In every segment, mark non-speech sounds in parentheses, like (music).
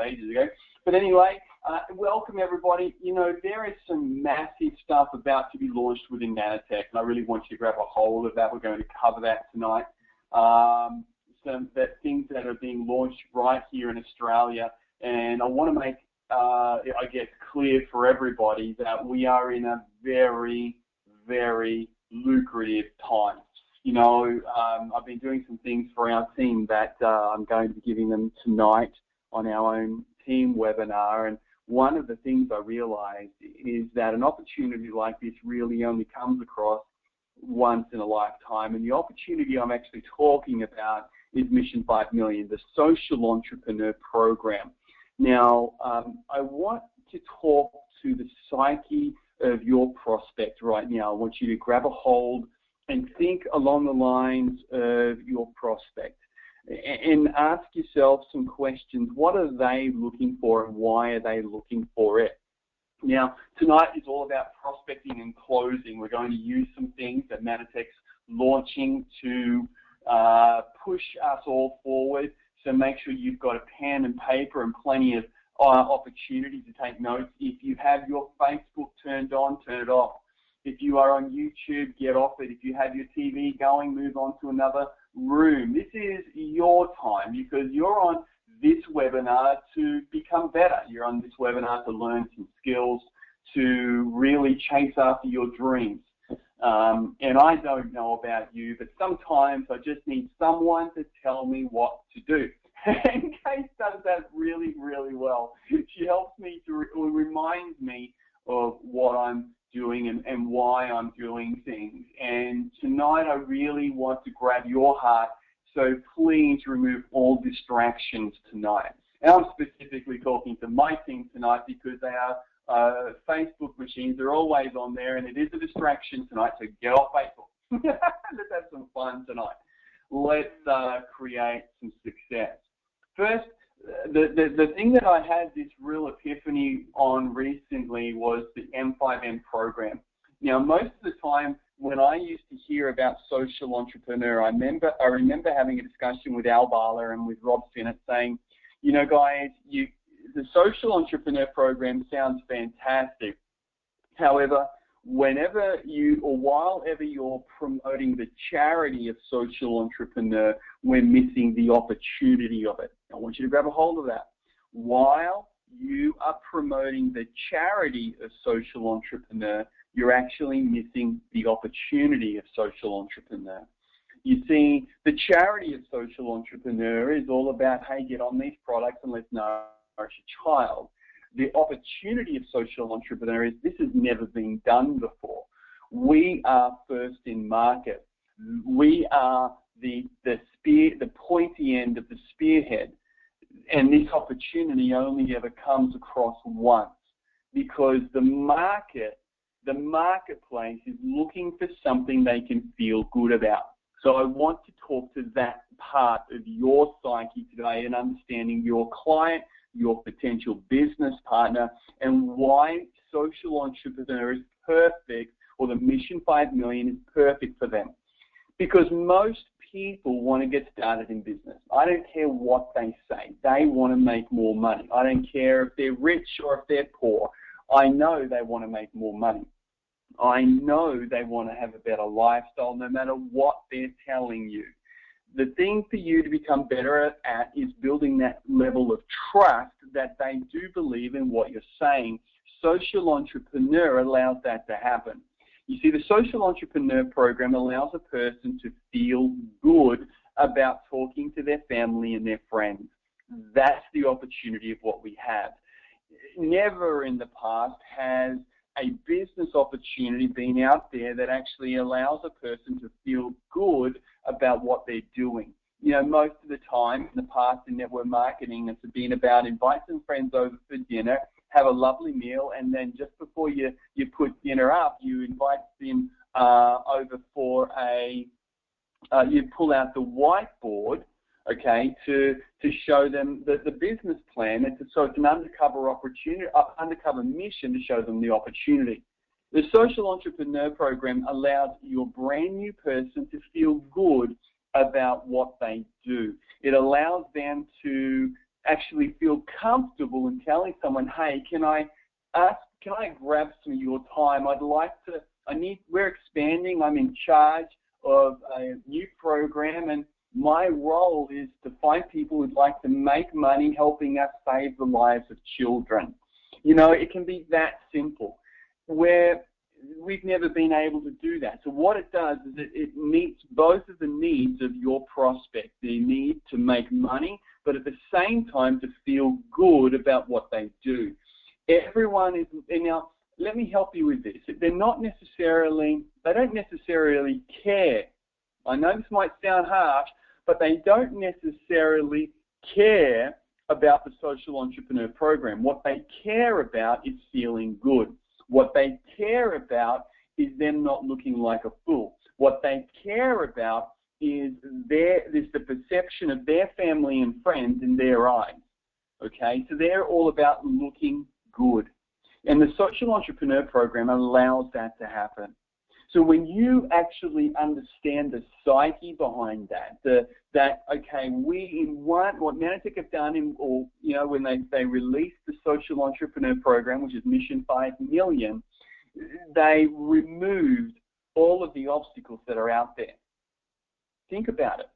ages ago. But anyway, uh, welcome everybody. You know, there is some massive stuff about to be launched within Mannatech, and I really want you to grab a hold of that. We're going to cover that tonight. Um, some things that are being launched right here in Australia, and I want to make, uh, I guess, clear for everybody that we are in a very, very lucrative time. You know, um, I've been doing some things for our team that uh, I'm going to be giving them tonight on our own team webinar. And one of the things I realized is that an opportunity like this really only comes across once in a lifetime. And the opportunity I'm actually talking about is Mission 5 Million, the Social Entrepreneur Program. Now, um, I want to talk to the psyche of your prospect right now. I want you to grab a hold and think along the lines of your prospect and ask yourself some questions. What are they looking for and why are they looking for it? Now, tonight is all about prospecting and closing. We're going to use some things that Mannatech's launching to uh, push us all forward. So make sure you've got a pen and paper and plenty of uh, opportunity to take notes. If you have your Facebook turned on, turn it off. If you are on YouTube, get off it. If you have your TV going, move on to another room. This is your time because you're on this webinar to become better. You're on this webinar to learn some skills, to really chase after your dreams. Um, and I don't know about you, but sometimes I just need someone to tell me what to do. (laughs) and Kate does that really, really well. She helps me to re reminds me of what I'm doing and, and why I'm doing things. And tonight I really want to grab your heart, so please remove all distractions tonight. And I'm specifically talking to my team tonight because they are uh, Facebook machines. They're always on there, and it is a distraction tonight, so get off Facebook. (laughs) Let's have some fun tonight. Let's uh, create some success. First, the, the, the thing that I had this real epiphany on recently was the M5M program. Now, most of the time when I used to hear about social entrepreneur, I remember I remember having a discussion with Al Bala and with Rob Sinnott saying, you know, guys, you the social entrepreneur program sounds fantastic. However, whenever you or while ever you're promoting the charity of social entrepreneur, we're missing the opportunity of it. I want you to grab a hold of that. While you are promoting the charity of social entrepreneur, you're actually missing the opportunity of social entrepreneur. You see, the charity of social entrepreneur is all about, hey, get on these products and let's nourish a child the opportunity of social entrepreneur is this has never been done before. We are first in market. We are the, the spear, the pointy end of the spearhead. And this opportunity only ever comes across once because the market, the marketplace is looking for something they can feel good about. So I want to talk to that part of your psyche today and understanding your client, your potential business partner, and why social entrepreneur is perfect or the Mission 5 Million is perfect for them. Because most people want to get started in business. I don't care what they say. They want to make more money. I don't care if they're rich or if they're poor. I know they want to make more money. I know they want to have a better lifestyle no matter what they're telling you the thing for you to become better at is building that level of trust that they do believe in what you're saying. Social entrepreneur allows that to happen. You see, the social entrepreneur program allows a person to feel good about talking to their family and their friends. That's the opportunity of what we have. Never in the past has a business opportunity being out there that actually allows a person to feel good about what they're doing. You know, most of the time in the past in network marketing, it's been about invite some friends over for dinner, have a lovely meal, and then just before you, you put dinner up, you invite them uh, over for a, uh, you pull out the whiteboard, okay, to to show them the, the business plan. It's so it's an undercover opportunity, uh, undercover mission to show them the opportunity. The Social Entrepreneur Program allows your brand new person to feel good about what they do. It allows them to actually feel comfortable in telling someone, hey, can I ask, can I grab some of your time? I'd like to, I need, we're expanding, I'm in charge of a new program and my role is to find people who'd like to make money helping us save the lives of children. You know, it can be that simple. Where we've never been able to do that. So what it does is it, it meets both of the needs of your prospect, the need to make money, but at the same time to feel good about what they do. Everyone is, now let me help you with this. They're not necessarily, they don't necessarily care. I know this might sound harsh, but they don't necessarily care about the social entrepreneur program. What they care about is feeling good. What they care about is them not looking like a fool. What they care about is their is the perception of their family and friends in their eyes. Okay, so they're all about looking good. And the social entrepreneur program allows that to happen. So when you actually understand the psyche behind that, the, that okay, we in one what Mannatech have done, in, or you know, when they they released the social entrepreneur program, which is Mission Five Million, they removed all of the obstacles that are out there. Think about it.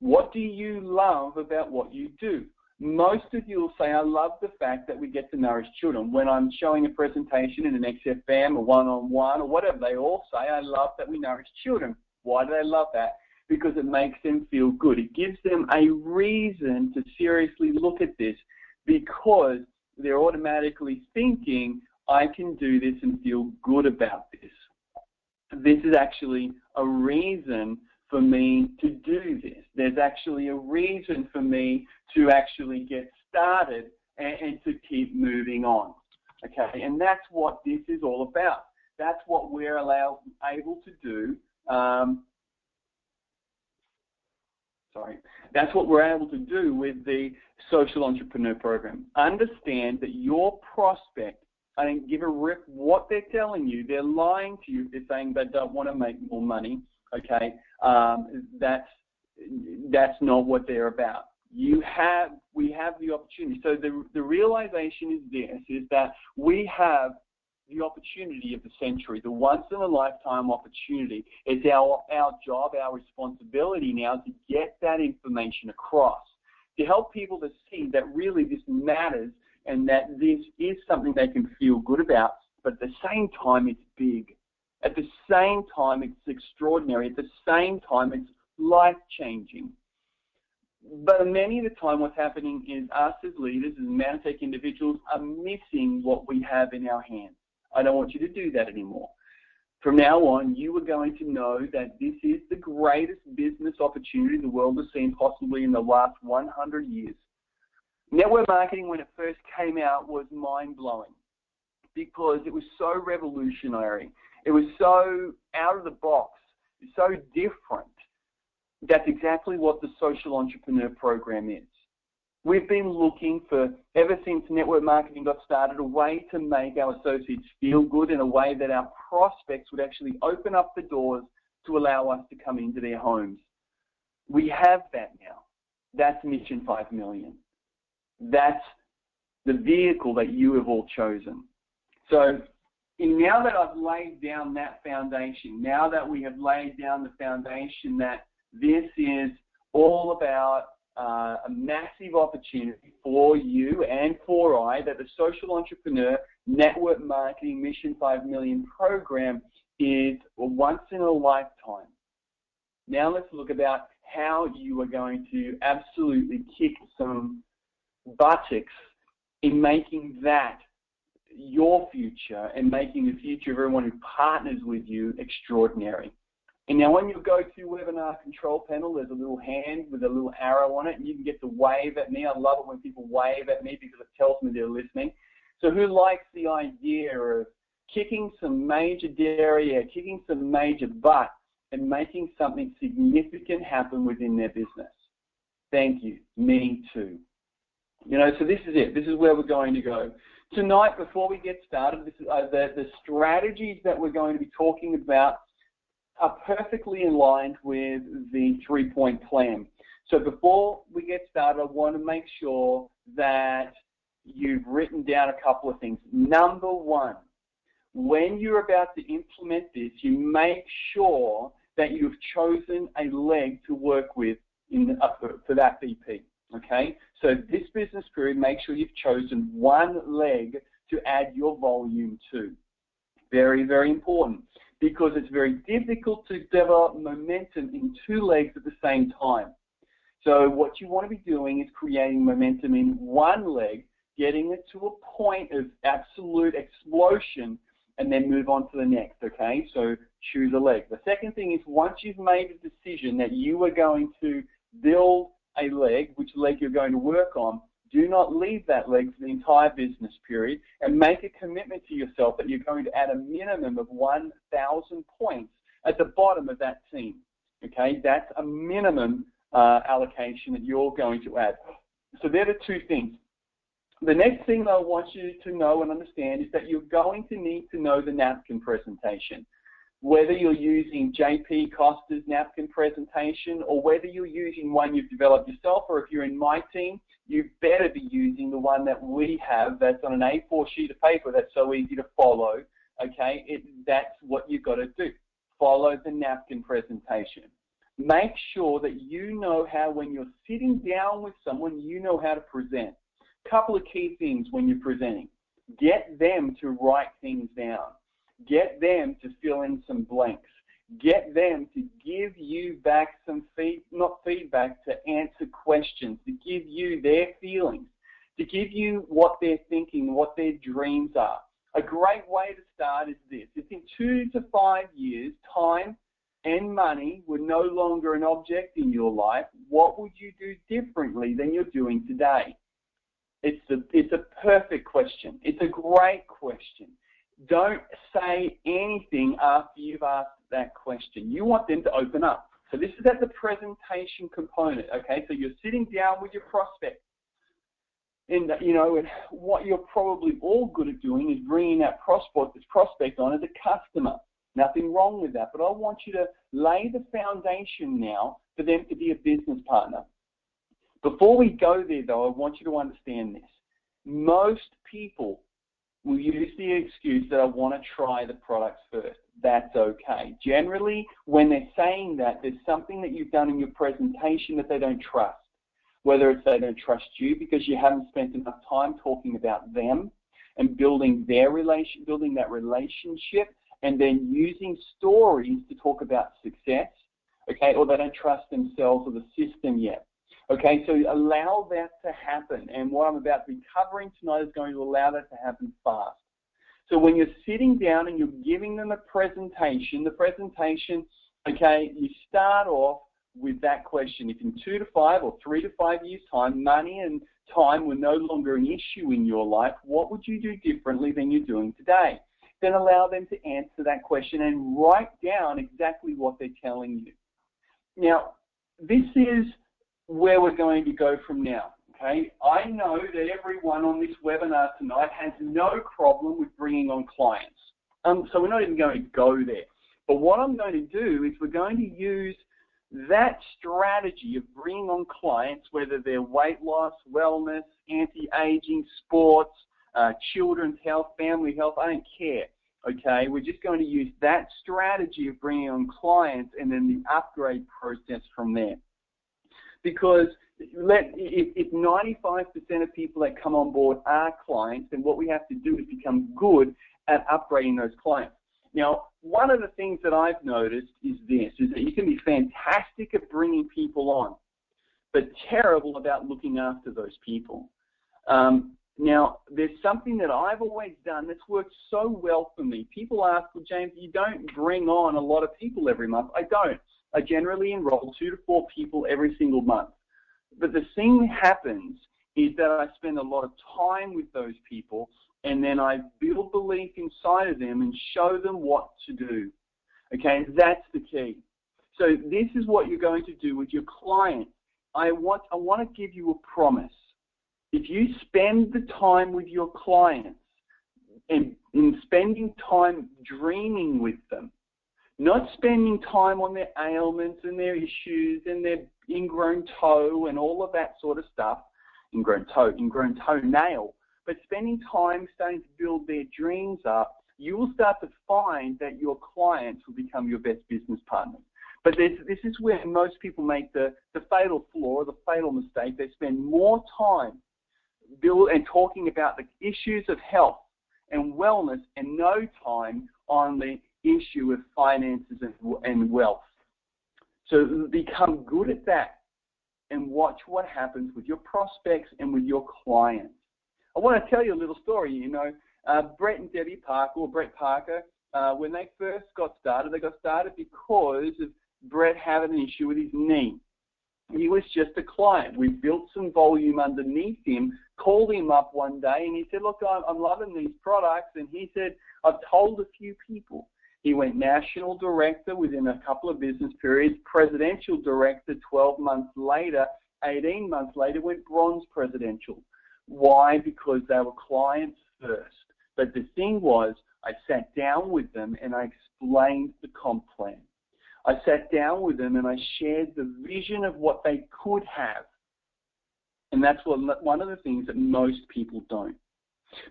What do you love about what you do? Most of you will say, I love the fact that we get to nourish children. When I'm showing a presentation in an XFM or one-on-one or whatever, they all say, I love that we nourish children. Why do they love that? Because it makes them feel good. It gives them a reason to seriously look at this because they're automatically thinking, I can do this and feel good about this. This is actually a reason for me to do this. There's actually a reason for me to actually get started and, and to keep moving on. Okay, and that's what this is all about. That's what we're allowed, able to do. Um, sorry, that's what we're able to do with the social entrepreneur program. Understand that your prospect, I don't give a rip what they're telling you. They're lying to you. They're saying they don't want to make more money. Okay, um, that's that's not what they're about. You have we have the opportunity. So the the realization is this: is that we have the opportunity of the century, the once in a lifetime opportunity. It's our our job, our responsibility now to get that information across, to help people to see that really this matters and that this is something they can feel good about, but at the same time it's big. At the same time, it's extraordinary. At the same time, it's life changing. But many of the time, what's happening is us as leaders, as Mannatech individuals, are missing what we have in our hands. I don't want you to do that anymore. From now on, you are going to know that this is the greatest business opportunity the world has seen possibly in the last 100 years. Network marketing, when it first came out, was mind blowing because it was so revolutionary. It was so out of the box, so different. That's exactly what the social entrepreneur program is. We've been looking for, ever since network marketing got started, a way to make our associates feel good in a way that our prospects would actually open up the doors to allow us to come into their homes. We have that now. That's Mission 5 million. That's the vehicle that you have all chosen. So and now that I've laid down that foundation, now that we have laid down the foundation that this is all about uh, a massive opportunity for you and for I, that the Social Entrepreneur Network Marketing Mission 5 Million program is a once in a lifetime. Now let's look about how you are going to absolutely kick some buttocks in making that your future and making the future of everyone who partners with you extraordinary. And now when you go to webinar control panel, there's a little hand with a little arrow on it, and you can get to wave at me. I love it when people wave at me because it tells me they're listening. So who likes the idea of kicking some major derriere, kicking some major butt, and making something significant happen within their business? Thank you. Me too. You know, so this is it. This is where we're going to go. Tonight, before we get started, is, uh, the, the strategies that we're going to be talking about are perfectly aligned with the three-point plan. So before we get started, I want to make sure that you've written down a couple of things. Number one, when you're about to implement this, you make sure that you've chosen a leg to work with in uh, for, that VP. Okay, so this business period, make sure you've chosen one leg to add your volume to. Very, very important because it's very difficult to develop momentum in two legs at the same time. So what you want to be doing is creating momentum in one leg, getting it to a point of absolute explosion, and then move on to the next, okay? So choose a leg. The second thing is once you've made a decision that you are going to build a leg, which leg you're going to work on, do not leave that leg for the entire business period and make a commitment to yourself that you're going to add a minimum of 1,000 points at the bottom of that team. Okay, that's a minimum uh, allocation that you're going to add. So there are the two things. The next thing I want you to know and understand is that you're going to need to know the napkin presentation whether you're using JP Costa's napkin presentation or whether you're using one you've developed yourself or if you're in my team, you better be using the one that we have that's on an A4 sheet of paper that's so easy to follow. Okay, it, that's what you've got to do. Follow the napkin presentation. Make sure that you know how when you're sitting down with someone, you know how to present. Couple of key things when you're presenting. Get them to write things down Get them to fill in some blanks. Get them to give you back some feed, not feedback, to answer questions, to give you their feelings, to give you what they're thinking, what their dreams are. A great way to start is this. If in two to five years, time and money were no longer an object in your life, what would you do differently than you're doing today? It's a, it's a perfect question. It's a great question. Don't say anything after you've asked that question. You want them to open up. So this is at the presentation component, okay? So you're sitting down with your prospect. And, you know, and what you're probably all good at doing is bringing that prospect, this prospect on as a customer. Nothing wrong with that, but I want you to lay the foundation now for them to be a business partner. Before we go there, though, I want you to understand this. Most people will use the excuse that I want to try the products first. That's okay. Generally, when they're saying that, there's something that you've done in your presentation that they don't trust. Whether it's they don't trust you because you haven't spent enough time talking about them and building their relation, building that relationship, and then using stories to talk about success, okay, or they don't trust themselves or the system yet. Okay, so allow that to happen. And what I'm about to be covering tonight is going to allow that to happen fast. So when you're sitting down and you're giving them a presentation, the presentation, okay, you start off with that question. If in two to five or three to five years' time, money and time were no longer an issue in your life, what would you do differently than you're doing today? Then allow them to answer that question and write down exactly what they're telling you. Now, this is where we're going to go from now. Okay, I know that everyone on this webinar tonight has no problem with bringing on clients. Um, so we're not even going to go there. But what I'm going to do is we're going to use that strategy of bringing on clients, whether they're weight loss, wellness, anti-aging, sports, uh, children's health, family health, I don't care. Okay, we're just going to use that strategy of bringing on clients and then the upgrade process from there because let, if 95% of people that come on board are clients, then what we have to do is become good at upgrading those clients. Now, one of the things that I've noticed is this, is that you can be fantastic at bringing people on, but terrible about looking after those people. Um, now, there's something that I've always done that's worked so well for me. People ask, well, James, you don't bring on a lot of people every month. I don't. I generally enroll two to four people every single month. But the thing happens is that I spend a lot of time with those people and then I build belief inside of them and show them what to do. Okay, that's the key. So this is what you're going to do with your client. I want, I want to give you a promise. If you spend the time with your clients and in spending time dreaming with them, not spending time on their ailments and their issues and their ingrown toe and all of that sort of stuff, ingrown toe, ingrown toenail, but spending time starting to build their dreams up, you will start to find that your clients will become your best business partners. But this is where most people make the, the fatal flaw, the fatal mistake. They spend more time build and talking about the issues of health and wellness and no time on the issue of finances and, and wealth. So become good at that and watch what happens with your prospects and with your clients. I want to tell you a little story. You know, uh, Brett and Debbie Parker, or Brett Parker, uh, when they first got started, they got started because of Brett having an issue with his knee. He was just a client. We built some volume underneath him, called him up one day, and he said, Look, I'm, I'm loving these products. And he said, I've told a few people. He went national director within a couple of business periods, presidential director 12 months later, 18 months later, went bronze presidential. Why? Because they were clients first. But the thing was, I sat down with them and I explained the comp plan. I sat down with them and I shared the vision of what they could have. And that's what, one of the things that most people don't.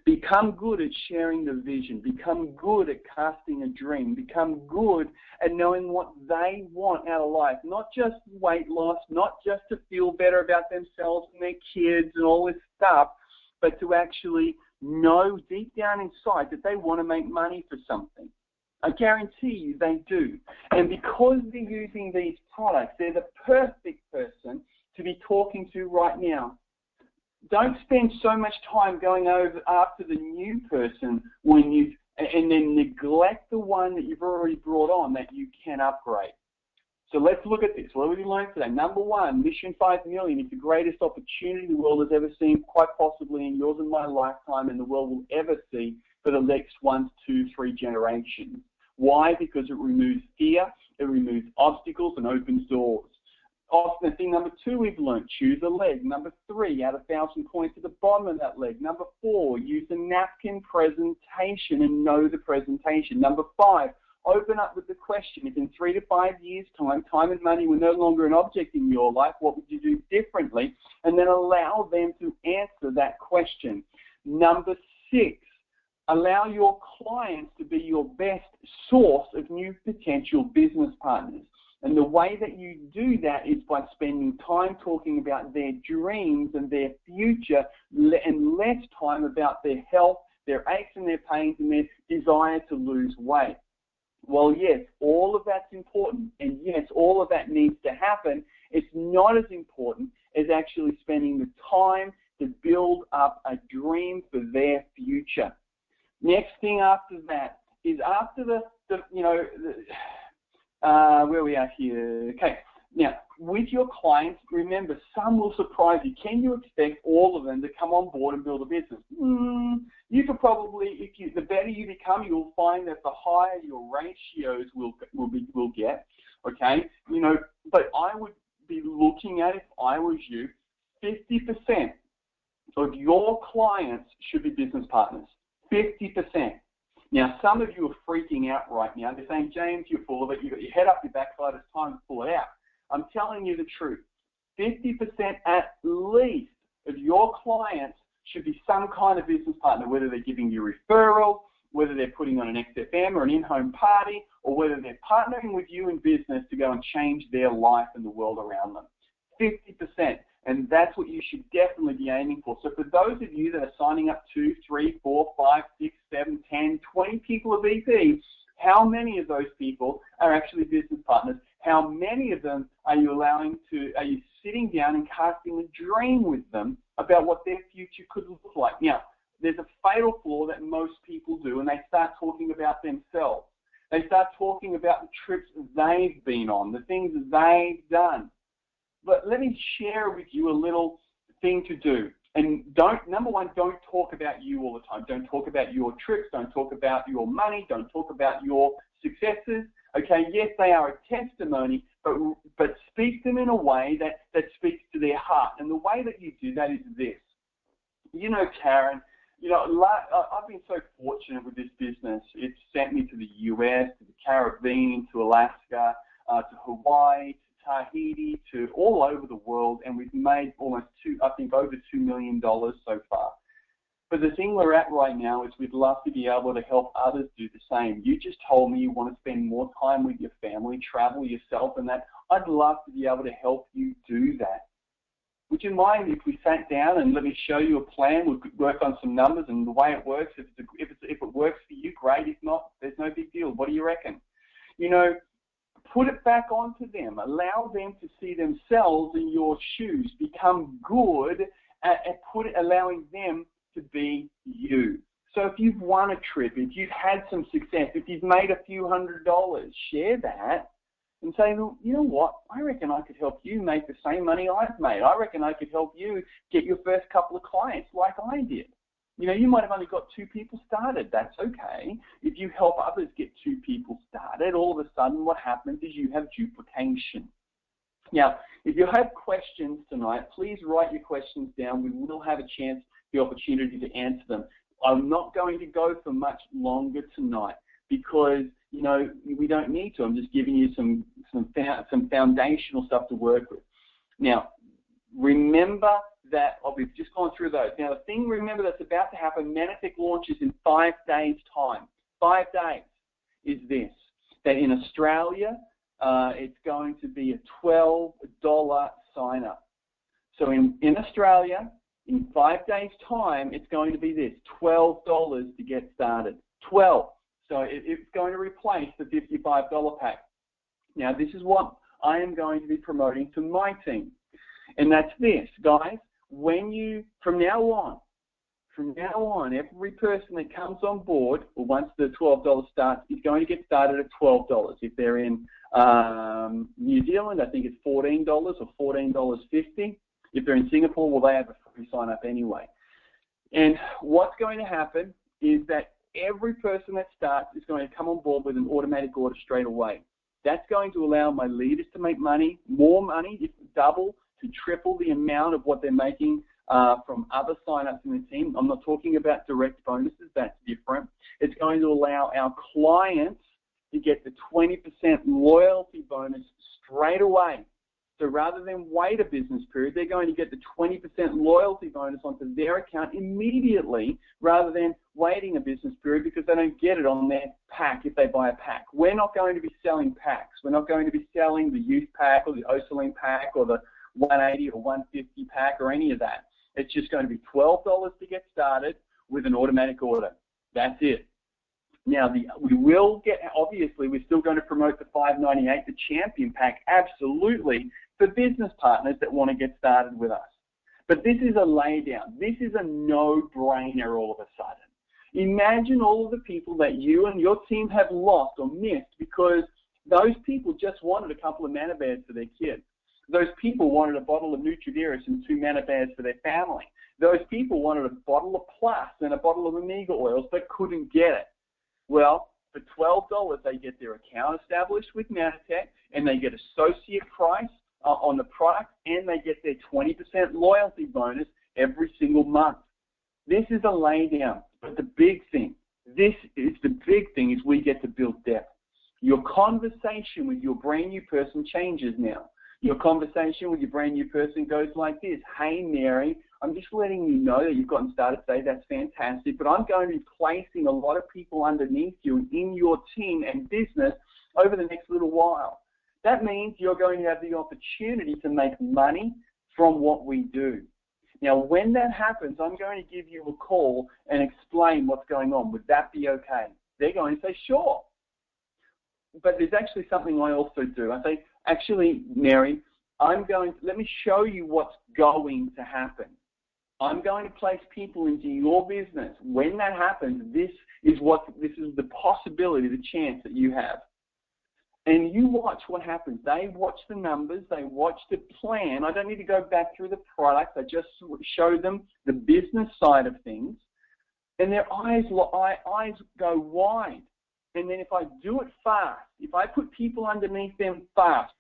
Become good at sharing the vision. Become good at casting a dream. Become good at knowing what they want out of life. Not just weight loss, not just to feel better about themselves and their kids and all this stuff, but to actually know deep down inside that they want to make money for something. I guarantee you they do. And because they're using these products, they're the perfect person to be talking to right now. Don't spend so much time going over after the new person when you and then neglect the one that you've already brought on that you can upgrade. So let's look at this. What have we learned today? Number one, Mission 5 million is the greatest opportunity the world has ever seen, quite possibly in yours and my lifetime, and the world will ever see for the next one, two, three generations. Why? Because it removes fear, it removes obstacles, and opens doors. Often, thing number two we've learned, choose a leg. Number three, add a thousand points at the bottom of that leg. Number four, use a napkin presentation and know the presentation. Number five, open up with the question, if in three to five years' time, time and money were no longer an object in your life, what would you do differently? And then allow them to answer that question. Number six, allow your clients to be your best source of new potential business partners. And the way that you do that is by spending time talking about their dreams and their future and less time about their health, their aches and their pains, and their desire to lose weight. Well, yes, all of that's important, and yes, all of that needs to happen. It's not as important as actually spending the time to build up a dream for their future. Next thing after that is after the, the you know, the, uh, where we are here. Okay. Now, with your clients, remember, some will surprise you. Can you expect all of them to come on board and build a business? Mm, you could probably, if you, the better you become, you'll find that the higher your ratios will will be will get. Okay, you know, but I would be looking at if I was you, 50% of your clients should be business partners. 50%. Now, some of you are freaking out right now. They're saying, James, you're full of it. You've got your head up your backside. It's time to pull it out. I'm telling you the truth. 50% at least of your clients should be some kind of business partner, whether they're giving you referrals, whether they're putting on an XFM or an in-home party, or whether they're partnering with you in business to go and change their life and the world around them. 50%. And that's what you should definitely be aiming for. So for those of you that are signing up two, three, four, five, six, seven, ten, twenty people of VP, how many of those people are actually business partners? How many of them are you allowing to, are you sitting down and casting a dream with them about what their future could look like? Now, there's a fatal flaw that most people do, and they start talking about themselves. They start talking about the trips they've been on, the things they've done. But let me share with you a little thing to do. And don't, number one, don't talk about you all the time. Don't talk about your trips. Don't talk about your money. Don't talk about your successes. Okay, yes, they are a testimony, but, but speak them in a way that, that speaks to their heart. And the way that you do that is this. You know, Karen, you know, I've been so fortunate with this business. It's sent me to the US, to the Caribbean, to Alaska, uh, to Hawaii, Tahiti, to all over the world, and we've made almost two, I think, over two million dollars so far. But the thing we're at right now is we'd love to be able to help others do the same. You just told me you want to spend more time with your family, travel yourself, and that. I'd love to be able to help you do that. Would you mind if we sat down and let me show you a plan? We could work on some numbers and the way it works. If, it's a, if, it's, if it works for you, great. If not, there's no big deal. What do you reckon? You know, put it back onto them. Allow them to see themselves in your shoes. Become good at, put it, allowing them to be you. So if you've won a trip, if you've had some success, if you've made a few hundred dollars, share that and say, well, you know what? I reckon I could help you make the same money I've made. I reckon I could help you get your first couple of clients like I did. You know, you might have only got two people started. That's okay. If you help others get two people started, all of a sudden what happens is you have duplication. Now, if you have questions tonight, please write your questions down. We will have a chance, the opportunity to answer them. I'm not going to go for much longer tonight because you know we don't need to. I'm just giving you some some some foundational stuff to work with. Now, remember that oh, we've just gone through those. Now, the thing remember that's about to happen. Mannatech launches in five days' time. Five days is this: that in Australia, uh, it's going to be a $12 sign up. So in, in Australia, in five days' time, it's going to be this $12 to get started. 12 so it, it's going to replace the $55 pack. Now, this is what I am going to be promoting to my team. And that's this, guys. When you, from now on, from now on, every person that comes on board, once the $12 starts, is going to get started at $12. If they're in um, New Zealand, I think it's $14 or $14.50. If they're in Singapore, well, they have a free sign up anyway. And what's going to happen is that every person that starts is going to come on board with an automatic order straight away. That's going to allow my leaders to make money, more money, if double to triple the amount of what they're making uh, from other signups in the team. I'm not talking about direct bonuses, that's different. It's going to allow our clients to get the 20% loyalty bonus straight away so rather than wait a business period, they're going to get the 20% loyalty bonus onto their account immediately rather than waiting a business period because they don't get it on their pack if they buy a pack. We're not going to be selling packs. We're not going to be selling the youth pack or the OsoLean pack or the 180 or 150 pack or any of that. It's just going to be $12 to get started with an automatic order. That's it. Now, the, we will get, obviously, we're still going to promote the 598, the champion pack, absolutely, for business partners that want to get started with us. But this is a laydown. This is a no-brainer all of a sudden. Imagine all of the people that you and your team have lost or missed because those people just wanted a couple of MannaBears for their kids. Those people wanted a bottle of NutriVerus and two MannaBears for their family. Those people wanted a bottle of Plus and a bottle of Omega oils but couldn't get it. Well, for $12, they get their account established with Mannatech and they get associate price uh, on the product and they get their 20% loyalty bonus every single month. This is a laydown, but the big thing, this is the big thing is we get to build depth. Your conversation with your brand new person changes now. Your conversation with your brand new person goes like this. Hey, Mary, I'm just letting you know that you've gotten started today. That's fantastic. But I'm going to be placing a lot of people underneath you in your team and business over the next little while. That means you're going to have the opportunity to make money from what we do. Now, when that happens, I'm going to give you a call and explain what's going on. Would that be okay? They're going to say, sure. But there's actually something I also do. I say, actually, Mary, I'm going to, let me show you what's going to happen. I'm going to place people into your business. When that happens, this is what this is the possibility, the chance that you have. And you watch what happens. They watch the numbers, they watch the plan. I don't need to go back through the product. I just show them the business side of things. And their eyes, eyes go wide. And then if I do it fast, if I put people underneath them fast,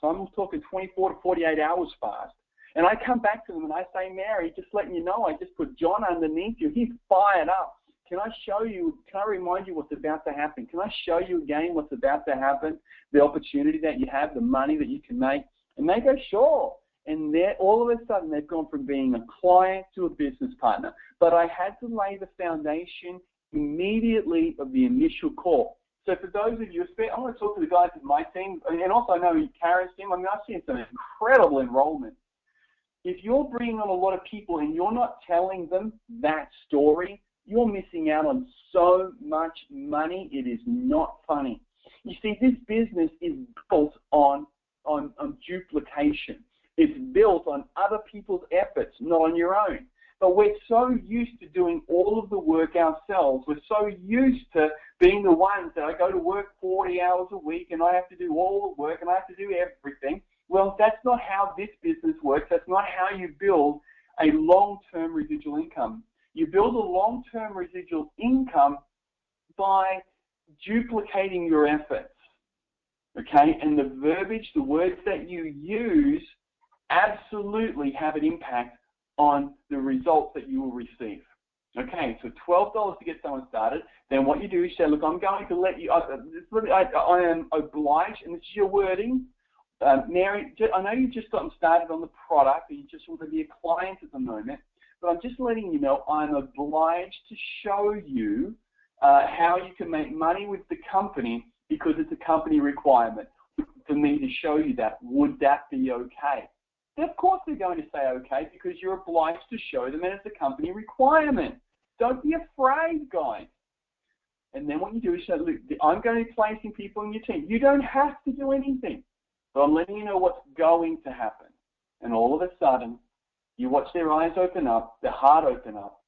so I'm talking 24 to 48 hours fast, And I come back to them and I say, Mary, just letting you know, I just put John underneath you. He's fired up. Can I show you, can I remind you what's about to happen? Can I show you again what's about to happen? The opportunity that you have, the money that you can make? And they go, sure. And all of a sudden they've gone from being a client to a business partner. But I had to lay the foundation immediately of the initial call. So for those of you, I want to talk to the guys in my team, and also I know Karen's team. I mean, I've seen some incredible enrollment. If you're bringing on a lot of people and you're not telling them that story, you're missing out on so much money. It is not funny. You see, this business is built on, on, on duplication. It's built on other people's efforts, not on your own. But we're so used to doing all of the work ourselves. We're so used to being the ones that I go to work 40 hours a week and I have to do all the work and I have to do everything. Well, that's not how this business works. That's not how you build a long-term residual income. You build a long-term residual income by duplicating your efforts. Okay, and the verbiage, the words that you use absolutely have an impact on the results that you will receive. Okay, so $12 to get someone started. Then what you do is say, look, I'm going to let you, I, I, I am obliged, and this is your wording. Uh, Mary, I know you've just gotten started on the product, and you just want to be a client at the moment, but I'm just letting you know I'm obliged to show you uh, how you can make money with the company because it's a company requirement for me to show you that. Would that be okay? Of course they're going to say okay because you're obliged to show them and it's a company requirement. Don't be afraid, guys. And then what you do is say, look, I'm going to be placing people in your team. You don't have to do anything, but I'm letting you know what's going to happen. And all of a sudden, you watch their eyes open up, their heart open up,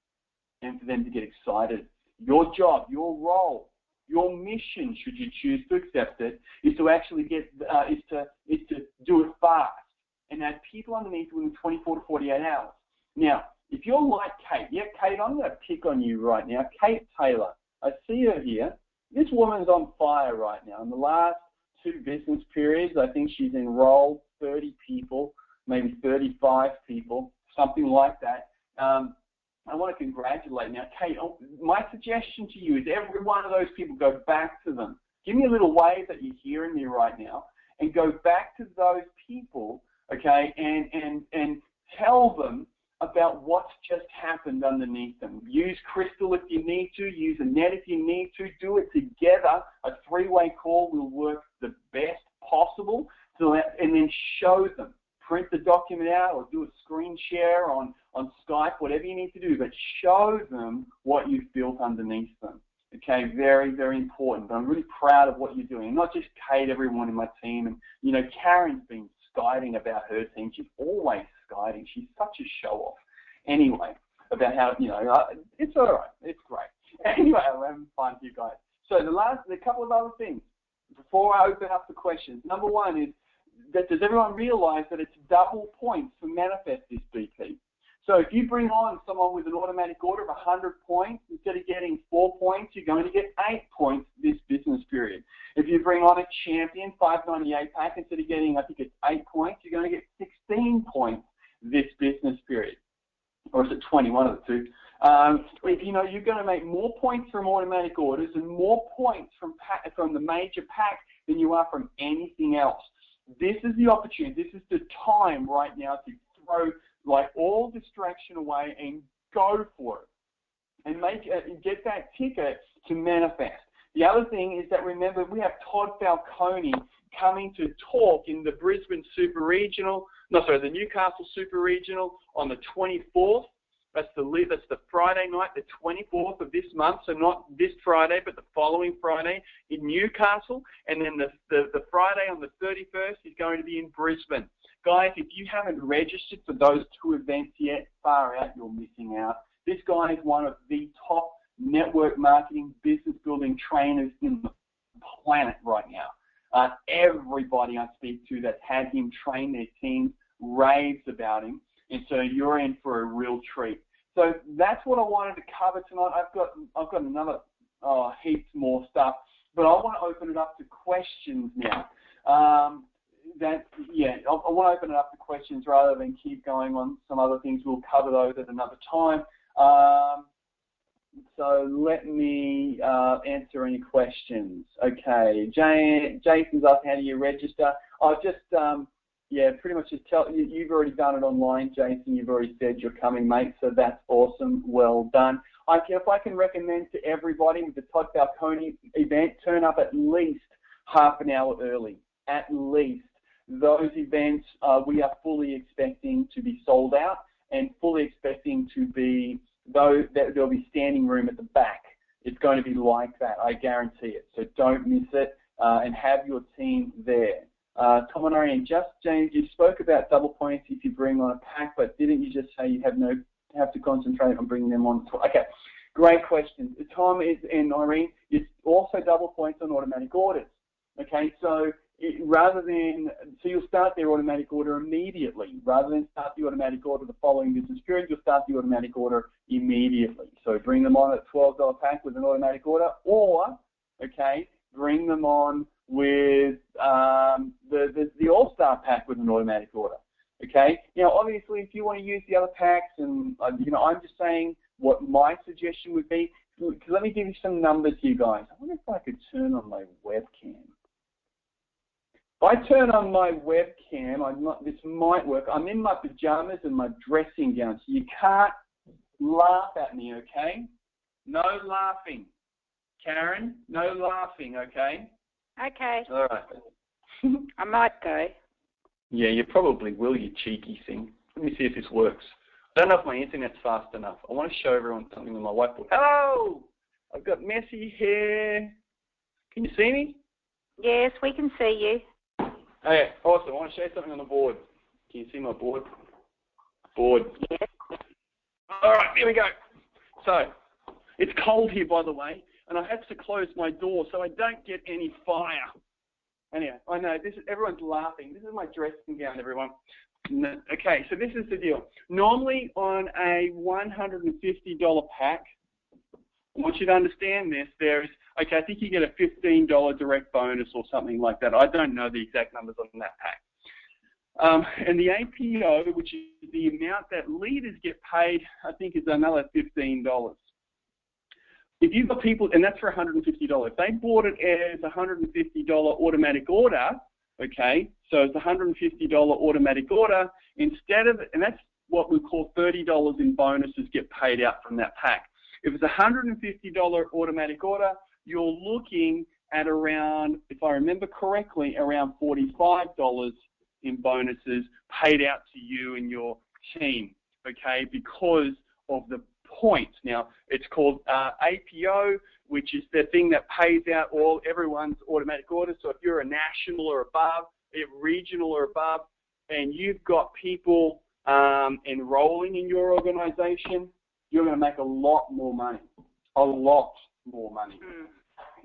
and for them to get excited. Your job, your role, your mission, should you choose to accept it, is to actually get, uh, is to is to do it fast and add people underneath within 24 to 48 hours. Now, if you're like Kate, yeah, Kate, I'm going to pick on you right now. Kate Taylor, I see her here. This woman's on fire right now. In the last two business periods, I think she's enrolled 30 people, maybe 35 people, something like that. Um, I want to congratulate now, Kate. Oh, my suggestion to you is every one of those people go back to them. Give me a little wave that you're hearing me right now, and go back to those people okay, and, and, and tell them about what's just happened underneath them. Use Crystal if you need to, use Annette if you need to, do it together. A three-way call will work the best possible, and then show them. Print the document out or do a screen share on, on Skype, whatever you need to do, but show them what you've built underneath them. Okay, very, very important. But I'm really proud of what you're doing. Not just Kate, everyone in my team, and you know, Karen's been skiding about her team. She's always skiding. She's such a show off. Anyway, about how, you know, uh, it's all right. It's great. (laughs) Anyway, I'm having fun with you guys. So the last, a couple of other things before I open up the questions. Number one is that does everyone realize that it's double points for MannaFest this BP? So if you bring on someone with an automatic order of 100 points, instead of getting four points, you're going to get eight points this business period. If you bring on a champion 598 pack, instead of getting, I think it's eight points, you're going to get 16 points this business period. Or is it 20, one of the two? Um, if you know you're going to make more points from automatic orders and more points from pack, from the major pack than you are from anything else. This is the opportunity. This is the time right now to throw like all distraction away and go for it and make uh, it, get that ticket to MannaFest. The other thing is that remember we have Todd Falcone coming to talk in the Brisbane Super Regional, no sorry, the Newcastle Super Regional on the 24th. That's the that's the Friday night, the 24th of this month. So not this Friday, but the following Friday in Newcastle, and then the the, the Friday on the 31st is going to be in Brisbane. Guys, if you haven't registered for those two events yet, far out, you're missing out. This guy is one of the top network marketing, business building trainers in the planet right now. Uh, everybody I speak to that's had him train their teams raves about him, and so you're in for a real treat. So that's what I wanted to cover tonight. I've got I've got another oh, heaps more stuff, but I want to open it up to questions now. Um, that yeah, I, I want to open it up to questions rather than keep going on some other things. We'll cover those at another time. Um, so let me uh, answer any questions. Okay, Jay, Jason's asked, how do you register? I've just um, yeah, pretty much just tell you, you've already done it online, Jason. You've already said you're coming, mate. So that's awesome. Well done. I can, if I can recommend to everybody with the Todd Falcone event, turn up at least half an hour early. At least those events uh, we are fully expecting to be sold out and fully expecting to be though that there'll be standing room at the back. It's going to be like that. I guarantee it. So don't miss it uh, and have your team there. Uh, Tom and Ariane, just James, you spoke about double points if you bring on a pack, but didn't you just say you have no have to concentrate on bringing them on? Okay, great question. Tom is and Irene, it's also double points on automatic orders. Okay, so it, rather than so you'll start their automatic order immediately. Rather than start the automatic order the following business period, you'll start the automatic order immediately. So bring them on at $12 pack with an automatic order, or okay, bring them on with um, the, the, the All-Star pack with an automatic order. Okay. Now, obviously, if you want to use the other packs, and uh, you know, I'm just saying what my suggestion would be. Let me give you some numbers here, guys. I wonder if I could turn on my webcam. If I turn on my webcam, not, this might work. I'm in my pajamas and my dressing gown, so you can't laugh at me, okay? No laughing. Karen, no laughing, okay? Okay. All right. (laughs) I might go. Yeah, you probably will, you cheeky thing. Let me see if this works. I don't know if my internet's fast enough. I want to show everyone something on my whiteboard. Hello! I've got messy hair. Can you see me? Yes, we can see you. Okay, awesome. I want to show you something on the board. Can you see my board? Board. Yes. All right, here we go. So, it's cold here, by the way and I have to close my door so I don't get any fire. Anyway, I know this is everyone's laughing. This is my dressing gown, everyone. Okay, so this is the deal. Normally on a $150 pack, I want you to understand this. There is okay. I think you get a $15 direct bonus or something like that. I don't know the exact numbers on that pack. Um, and the APO, which is the amount that leaders get paid, I think is another $15 if you've got people, and that's for $150, if they bought it as a $150 automatic order, okay, so it's a $150 automatic order, instead of, and that's what we call $30 in bonuses get paid out from that pack. If it's a $150 automatic order, you're looking at around, if I remember correctly, around $45 in bonuses paid out to you and your team, okay, because of the points. Now, it's called uh, APO, which is the thing that pays out all everyone's automatic orders. So if you're a national or above, regional or above, and you've got people um, enrolling in your organization, you're going to make a lot more money, a lot more money, mm.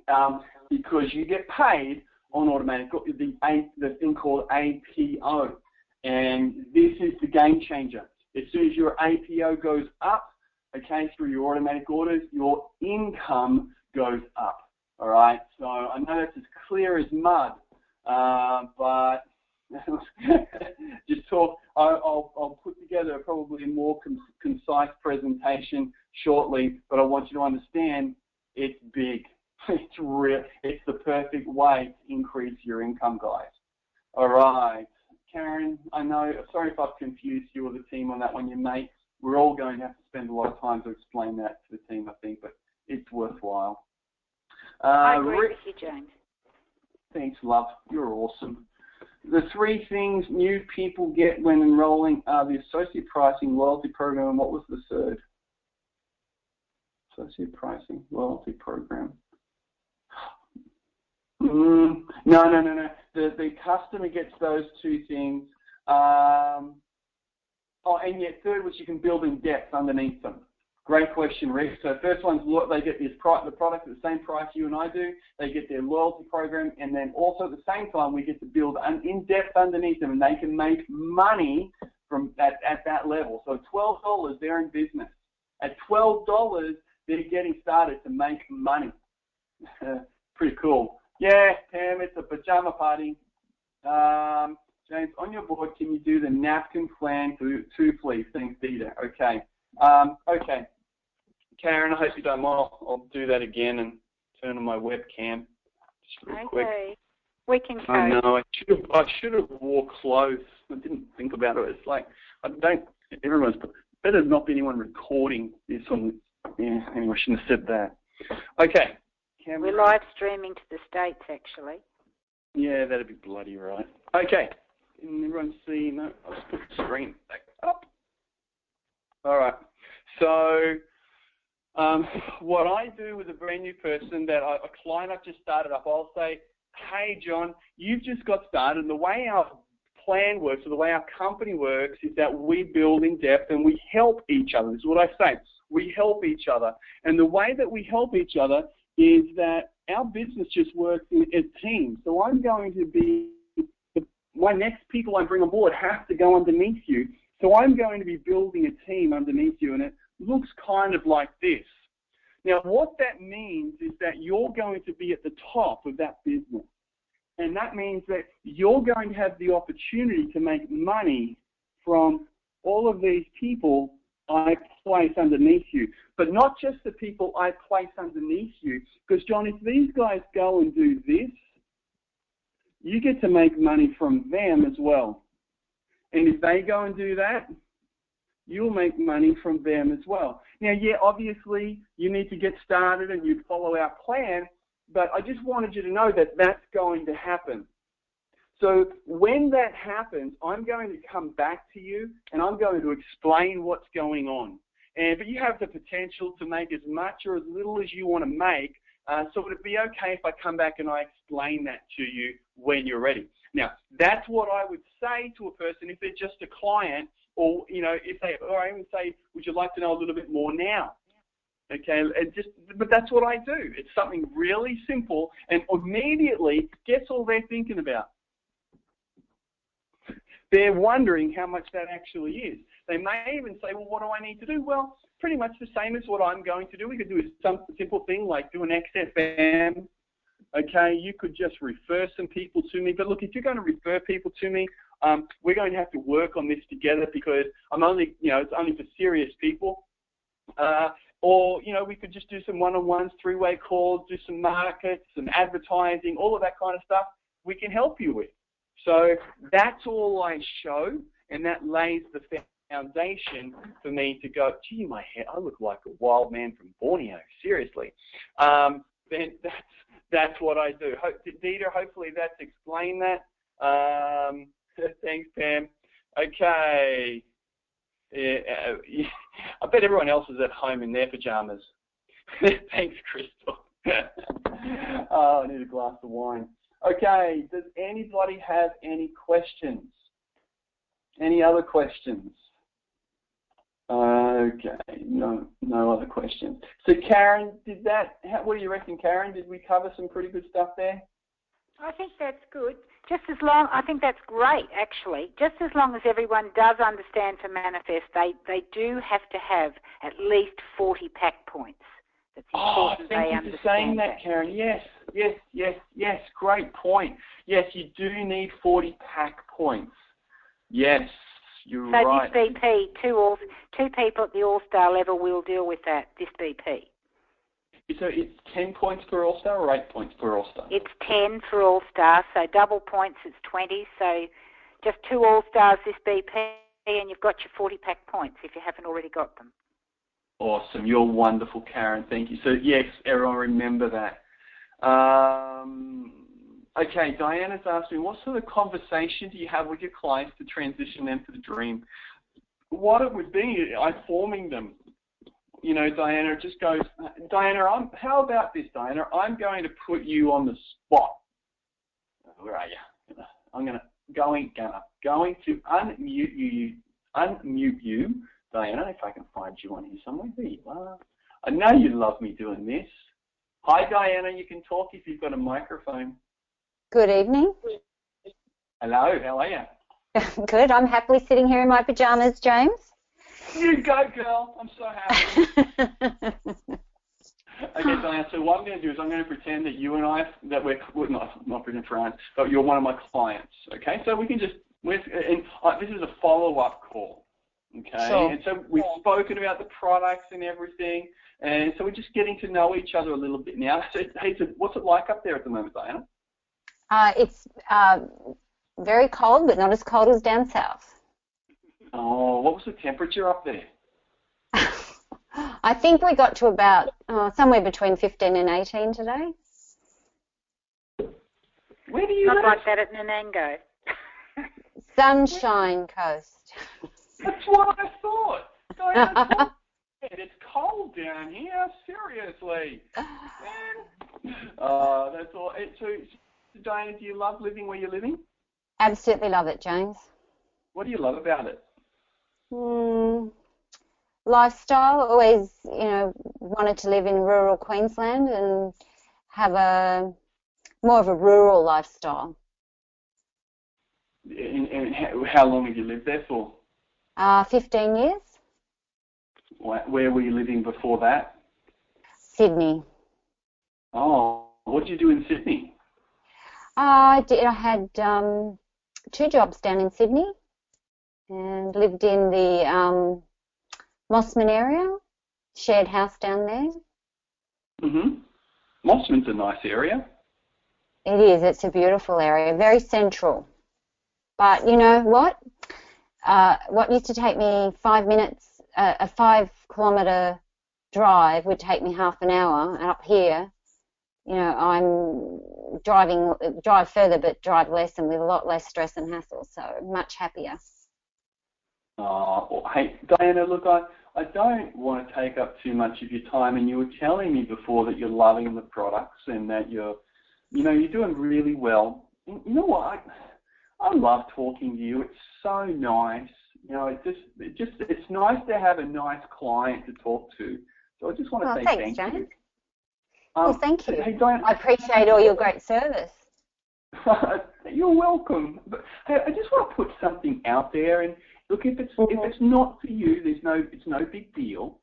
Um, because you get paid on automatic the the thing called APO, and this is the game changer. As soon as your APO goes up, okay, through your automatic orders, your income goes up. All right, so I know that's as clear as mud, uh, but (laughs) just talk. I'll, I'll, put together probably a more concise presentation shortly, but I want you to understand it's big. It's real. It's the perfect way to increase your income, guys. All right, Karen. I know. Sorry if I've confused you or the team on that one, you mate we're all going to have to spend a lot of time to explain that to the team, I think, but it's worthwhile. Uh, I agree Rick, with you, James. Thanks, love. You're awesome. The three things new people get when enrolling are the associate pricing, loyalty program, and what was the third? Associate pricing, loyalty program. Mm, no, no, no, no. The the customer gets those two things. Um, Oh, and yet third was you can build in depth underneath them. Great question, Rick. So first one's they get this the product at the same price you and I do. They get their loyalty program, and then also at the same time we get to build an in depth underneath them, and they can make money from at, at that level. So twelve dollars, they're in business. At twelve dollars, they're getting started to make money. (laughs) Pretty cool. Yeah, Pam, it's a pajama party. Um, James, on your board, can you do the napkin plan to two, please? Thanks, Dita. Okay. Um, okay. Karen, I hope you don't mind. I'll do that again and turn on my webcam just real okay. quick. We can go. I know. I should have. I should have wore clothes. I didn't think about it. It's like I don't. Everyone's better not be anyone recording this on. Yeah. Anyway, I shouldn't have said that. Okay. Camera. We're live streaming to the States, actually. Yeah, that'd be bloody right. Okay. Can everyone see? No, I'll just put the screen back up. All right. So, um, what I do with a brand new person that I, a client I've just started up, I'll say, hey, John, you've just got started. And the way our plan works, or the way our company works, is that we build in depth and we help each other. This is what I say. We help each other. And the way that we help each other is that our business just works in, as teams. So I'm going to be, my next people I bring on board have to go underneath you. So I'm going to be building a team underneath you, and it looks kind of like this. Now, what that means is that you're going to be at the top of that business. And that means that you're going to have the opportunity to make money from all of these people I place underneath you. But not just the people I place underneath you. Because, John, if these guys go and do this, you get to make money from them as well. And if they go and do that, you'll make money from them as well. Now, yeah, obviously you need to get started and you follow our plan, but I just wanted you to know that that's going to happen. So when that happens, I'm going to come back to you and I'm going to explain what's going on. And but you have the potential to make as much or as little as you want to make. Uh, so would it be okay if I come back and I explain that to you when you're ready? Now, that's what I would say to a person if they're just a client, or you know, if they, or I even say, would you like to know a little bit more now? Okay, and just, but that's what I do. It's something really simple, and immediately, guess all they're thinking about? They're wondering how much that actually is. They may even say, well, what do I need to do? Well, pretty much the same as what I'm going to do. We could do some simple thing like do an XFM. Okay, you could just refer some people to me. But look, if you're going to refer people to me, um, we're going to have to work on this together because I'm only, you know, it's only for serious people. Uh, or, you know, we could just do some one-on-ones, three-way calls, do some markets, some advertising, all of that kind of stuff we can help you with. So that's all I show, and that lays the foundation for me to go, gee, my head, I look like a wild man from Borneo, seriously. Um, then (laughs) that's, that's what I do. Hope, Dieter, hopefully that's explained that. Um, (laughs) thanks, Pam. Okay. Yeah, uh, (laughs) I bet everyone else is at home in their pajamas. Thanks, Crystal. oh, I need a glass of wine. Okay, does anybody have any questions? Any other questions? Okay, no, no other questions. So Karen, did that, how, what do you reckon, Karen? Did we cover some pretty good stuff there? I think that's good. Just as long, I think that's great, actually. Just as long as everyone does understand for MannaFest, they, they do have to have at least 40 pack points. It's oh, important thank they you for saying that, that, Karen. Yes, yes, yes, yes. Great point. Yes, you do need 40 pack points. Yes, you're so right. So this BP, two all, two people at the All Star level will deal with that. This BP. So it's 10 points per All Star or 8 points per All Star? It's 10 for All Star, so double points is 20. So just two All Stars this BP, and you've got your 40 pack points if you haven't already got them. Awesome. You're wonderful, Karen. Thank you. So, yes, everyone remember that. Um, okay, Diana's asked me, what sort of conversation do you have with your clients to transition them to the dream? What it would be, I'm forming them. You know, Diana just goes, Diana, I'm, how about this, Diana? I'm going to put you on the spot. Where are you? I'm to, going, gonna, going to unmute you, unmute you Diana, if I can find you on here somewhere. There you are. I know you love me doing this. Hi, Diana. You can talk if you've got a microphone. Good evening. Hello. How are you? (laughs) Good. I'm happily sitting here in my pajamas, James. You go, girl. I'm so happy. (laughs) okay, Diane. So what I'm going to do is I'm going to pretend that you and I that we're well, not not pretend friends, but you're one of my clients. Okay, so we can just we're, and uh, this is a follow-up call. Okay, Sure. and so we've spoken about the products and everything, and so we're just getting to know each other a little bit now. So, hey, so what's it like up there at the moment, Diana? Uh, it's uh, very cold, but not as cold as down south. Oh, what was the temperature up there? (laughs) I think we got to about uh, somewhere between 15 and 18 today. Where do you Not live? like that at Nanango. (laughs) Sunshine Coast. (laughs) That's what I thought. (laughs) It's cold down here. Seriously. Man. Uh, that's all. So, Diana, do you love living where you're living? Absolutely love it, James. What do you love about it? Mm, lifestyle, always, you know, wanted to live in rural Queensland and have a more of a rural lifestyle. And, and how long have you lived there for? Uh, 15 years, Where were you living before that? Sydney. Oh, what did you do in Sydney? I did. I had um, two jobs down in Sydney, and lived in the um, Mosman area, shared house down there. hmm Mosman's a nice area. It is. It's a beautiful area, very central. But you know what? Uh, what used to take me five minutes, uh, a five kilometre drive would take me half an hour. And up here, you know, I'm driving, drive further, but drive less and with a lot less stress and hassle. So much happier. Oh, hey, Diana, look, I, I don't want to take up too much of your time, and you were telling me before that you're loving the products and that you're, you know, you're doing really well. You know what? I, I love talking to you. It's so nice. You know, it just, it just, it's nice to have a nice client to talk to. So I just want to Oh, say thanks, thank you. James. Um, Well, thank you. Hey, Diana, I appreciate all your great service. (laughs) You're welcome. But hey, I just want to put something out there, and look, if it's if Mhm. it's not for you, there's no it's no big deal.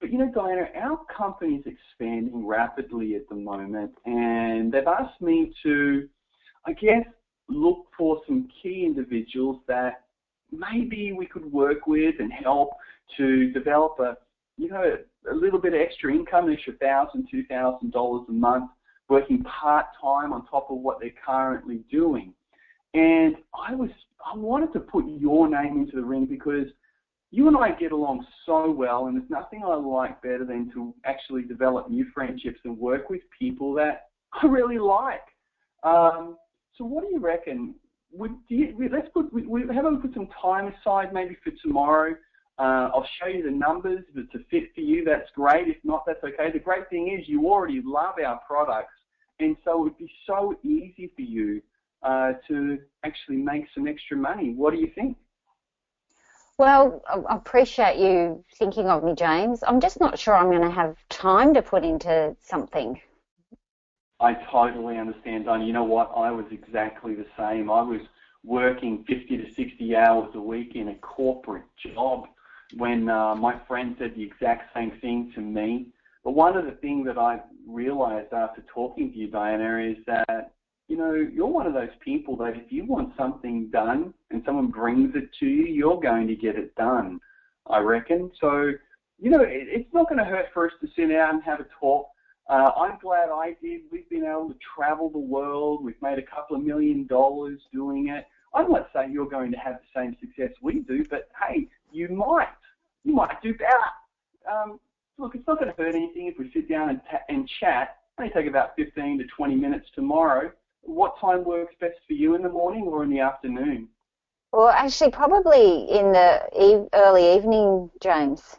But you know, Diana, our company is expanding rapidly at the moment, and they've asked me to, I guess, look for some key individuals that maybe we could work with and help to develop a, you know, a little bit of extra income, extra thousand, two thousand dollars a month working part time on top of what they're currently doing. And I was I wanted to put your name into the ring because you and I get along so well and there's nothing I like better than to actually develop new friendships and work with people that I really like. Um, so what do you reckon? Would you, let's put we, we have a put some time aside maybe for tomorrow. Uh, I'll show you the numbers. If it's a fit for you, that's great. If not, that's okay. The great thing is you already love our products, and so it would be so easy for you uh, to actually make some extra money. What do you think? Well, I appreciate you thinking of me, James. I'm just not sure I'm going to have time to put into something. I totally understand, Don. You know what? I was exactly the same. I was working 50 to 60 hours a week in a corporate job when uh, my friend said the exact same thing to me. But one of the things that I realized after talking to you, Diana, is that, you know, you're one of those people that if you want something done and someone brings it to you, you're going to get it done, I reckon. So, you know, it, it's not going to hurt for us to sit down and have a talk. Uh, I'm glad I did. We've been able to travel the world. We've made a couple of million dollars doing it. I'm not saying you're going to have the same success we do, but hey, you might. You might do better. Um, look, it's not going to hurt anything if we sit down and, ta- and chat. It may take about 15 to 20 minutes tomorrow. What time works best for you in the morning or in the afternoon? Well, actually, probably in the eve- early evening, James.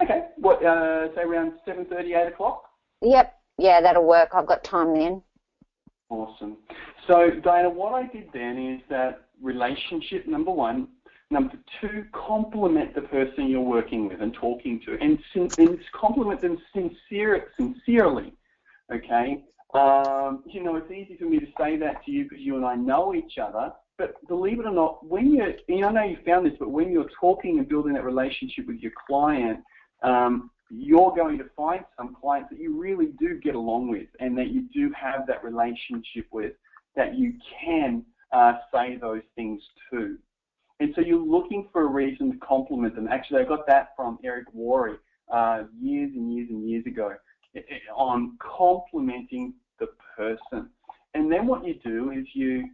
Okay, what, uh, say around 7.30, 8 o'clock? Yep, yeah, that'll work. I've got time then. Awesome. So, Diana, what I did then is that relationship number one, number two, compliment the person you're working with and talking to, and, and compliment them sincere, sincerely. Okay. Um, you know, it's easy for me to say that to you because you and I know each other. But believe it or not, when you're, I know you found this, but when you're talking and building that relationship with your client, um, you're going to find some clients that you really do get along with and that you do have that relationship with, that you can uh, say those things to. And so you're looking for a reason to compliment them. Actually, I got that from Eric Worre uh, years and years and years ago on complimenting the person. And then what you do is you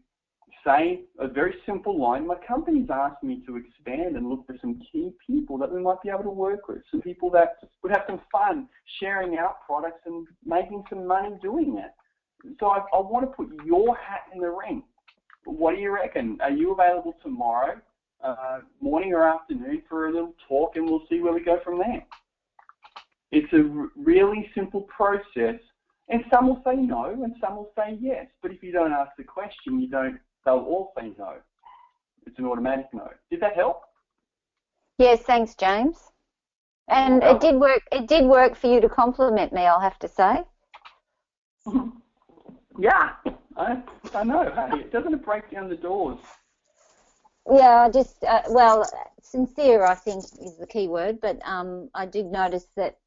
say a very simple line. My company's asked me to expand and look for some key people that we might be able to work with, some people that would have some fun sharing our products and making some money doing it. So I, I want to put your hat in the ring. What do you reckon? Are you available tomorrow, uh, morning or afternoon, for a little talk, and we'll see where we go from there? It's a really simple process, and some will say no, and some will say yes. But if you don't ask the question, you don't they'll all say no. It's an automatic no. Did that help? Yes, thanks, James. And it did work. It did work for you to compliment me. I'll have to say. (laughs) yeah, I, I know. Hey, doesn't it break down the doors? Yeah, I just uh, well, sincere. I think is the key word. But um, I did notice that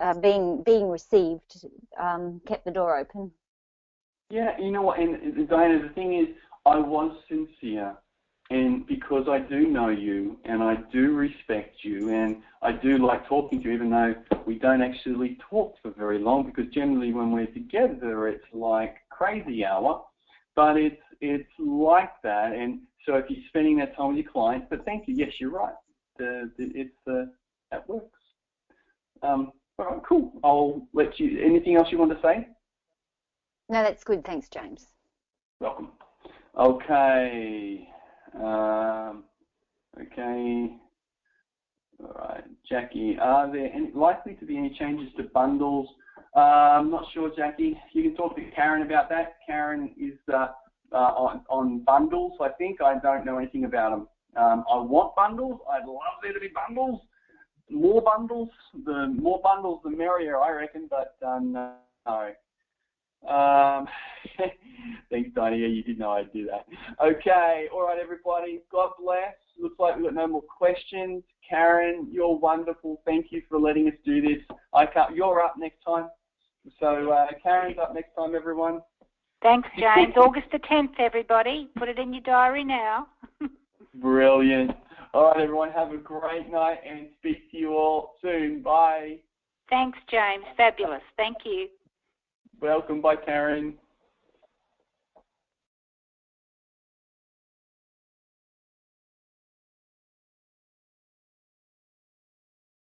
uh, being being received um, kept the door open. Yeah, you know what, and Diana, the thing is, I was sincere, and because I do know you, and I do respect you, and I do like talking to you, even though we don't actually talk for very long, because generally when we're together, it's like crazy hour, but it's it's like that, and so if you're spending that time with your clients, but thank you, yes, you're right, the, the, it's uh, that works. Um, all right, cool. I'll let you. Anything else you want to say? No, that's good. Thanks, James. Welcome. Okay. Um, okay. All right, Jackie. Are there any, likely to be any changes to bundles? Uh, I'm not sure, Jackie. You can talk to Karen about that. Karen is uh, uh, on, on bundles. I think I don't know anything about them. Um, I want bundles. I'd love there to be bundles. More bundles. The more bundles, the merrier, I reckon. But uh, no. Um, (laughs) thanks. Yeah, you did know I'd do that. Okay, all right, everybody. God bless. Looks like we've got no more questions. Karen, you're wonderful. Thank you for letting us do this. I can't, you're up next time. So uh, Karen's up next time, everyone. Thanks, James. (laughs) August the 10th, everybody. Put it in your diary now. (laughs) Brilliant. All right, everyone. Have a great night and speak to you all soon. Bye. Thanks, James. Fabulous. Thank you. Welcome. Bye, Karen.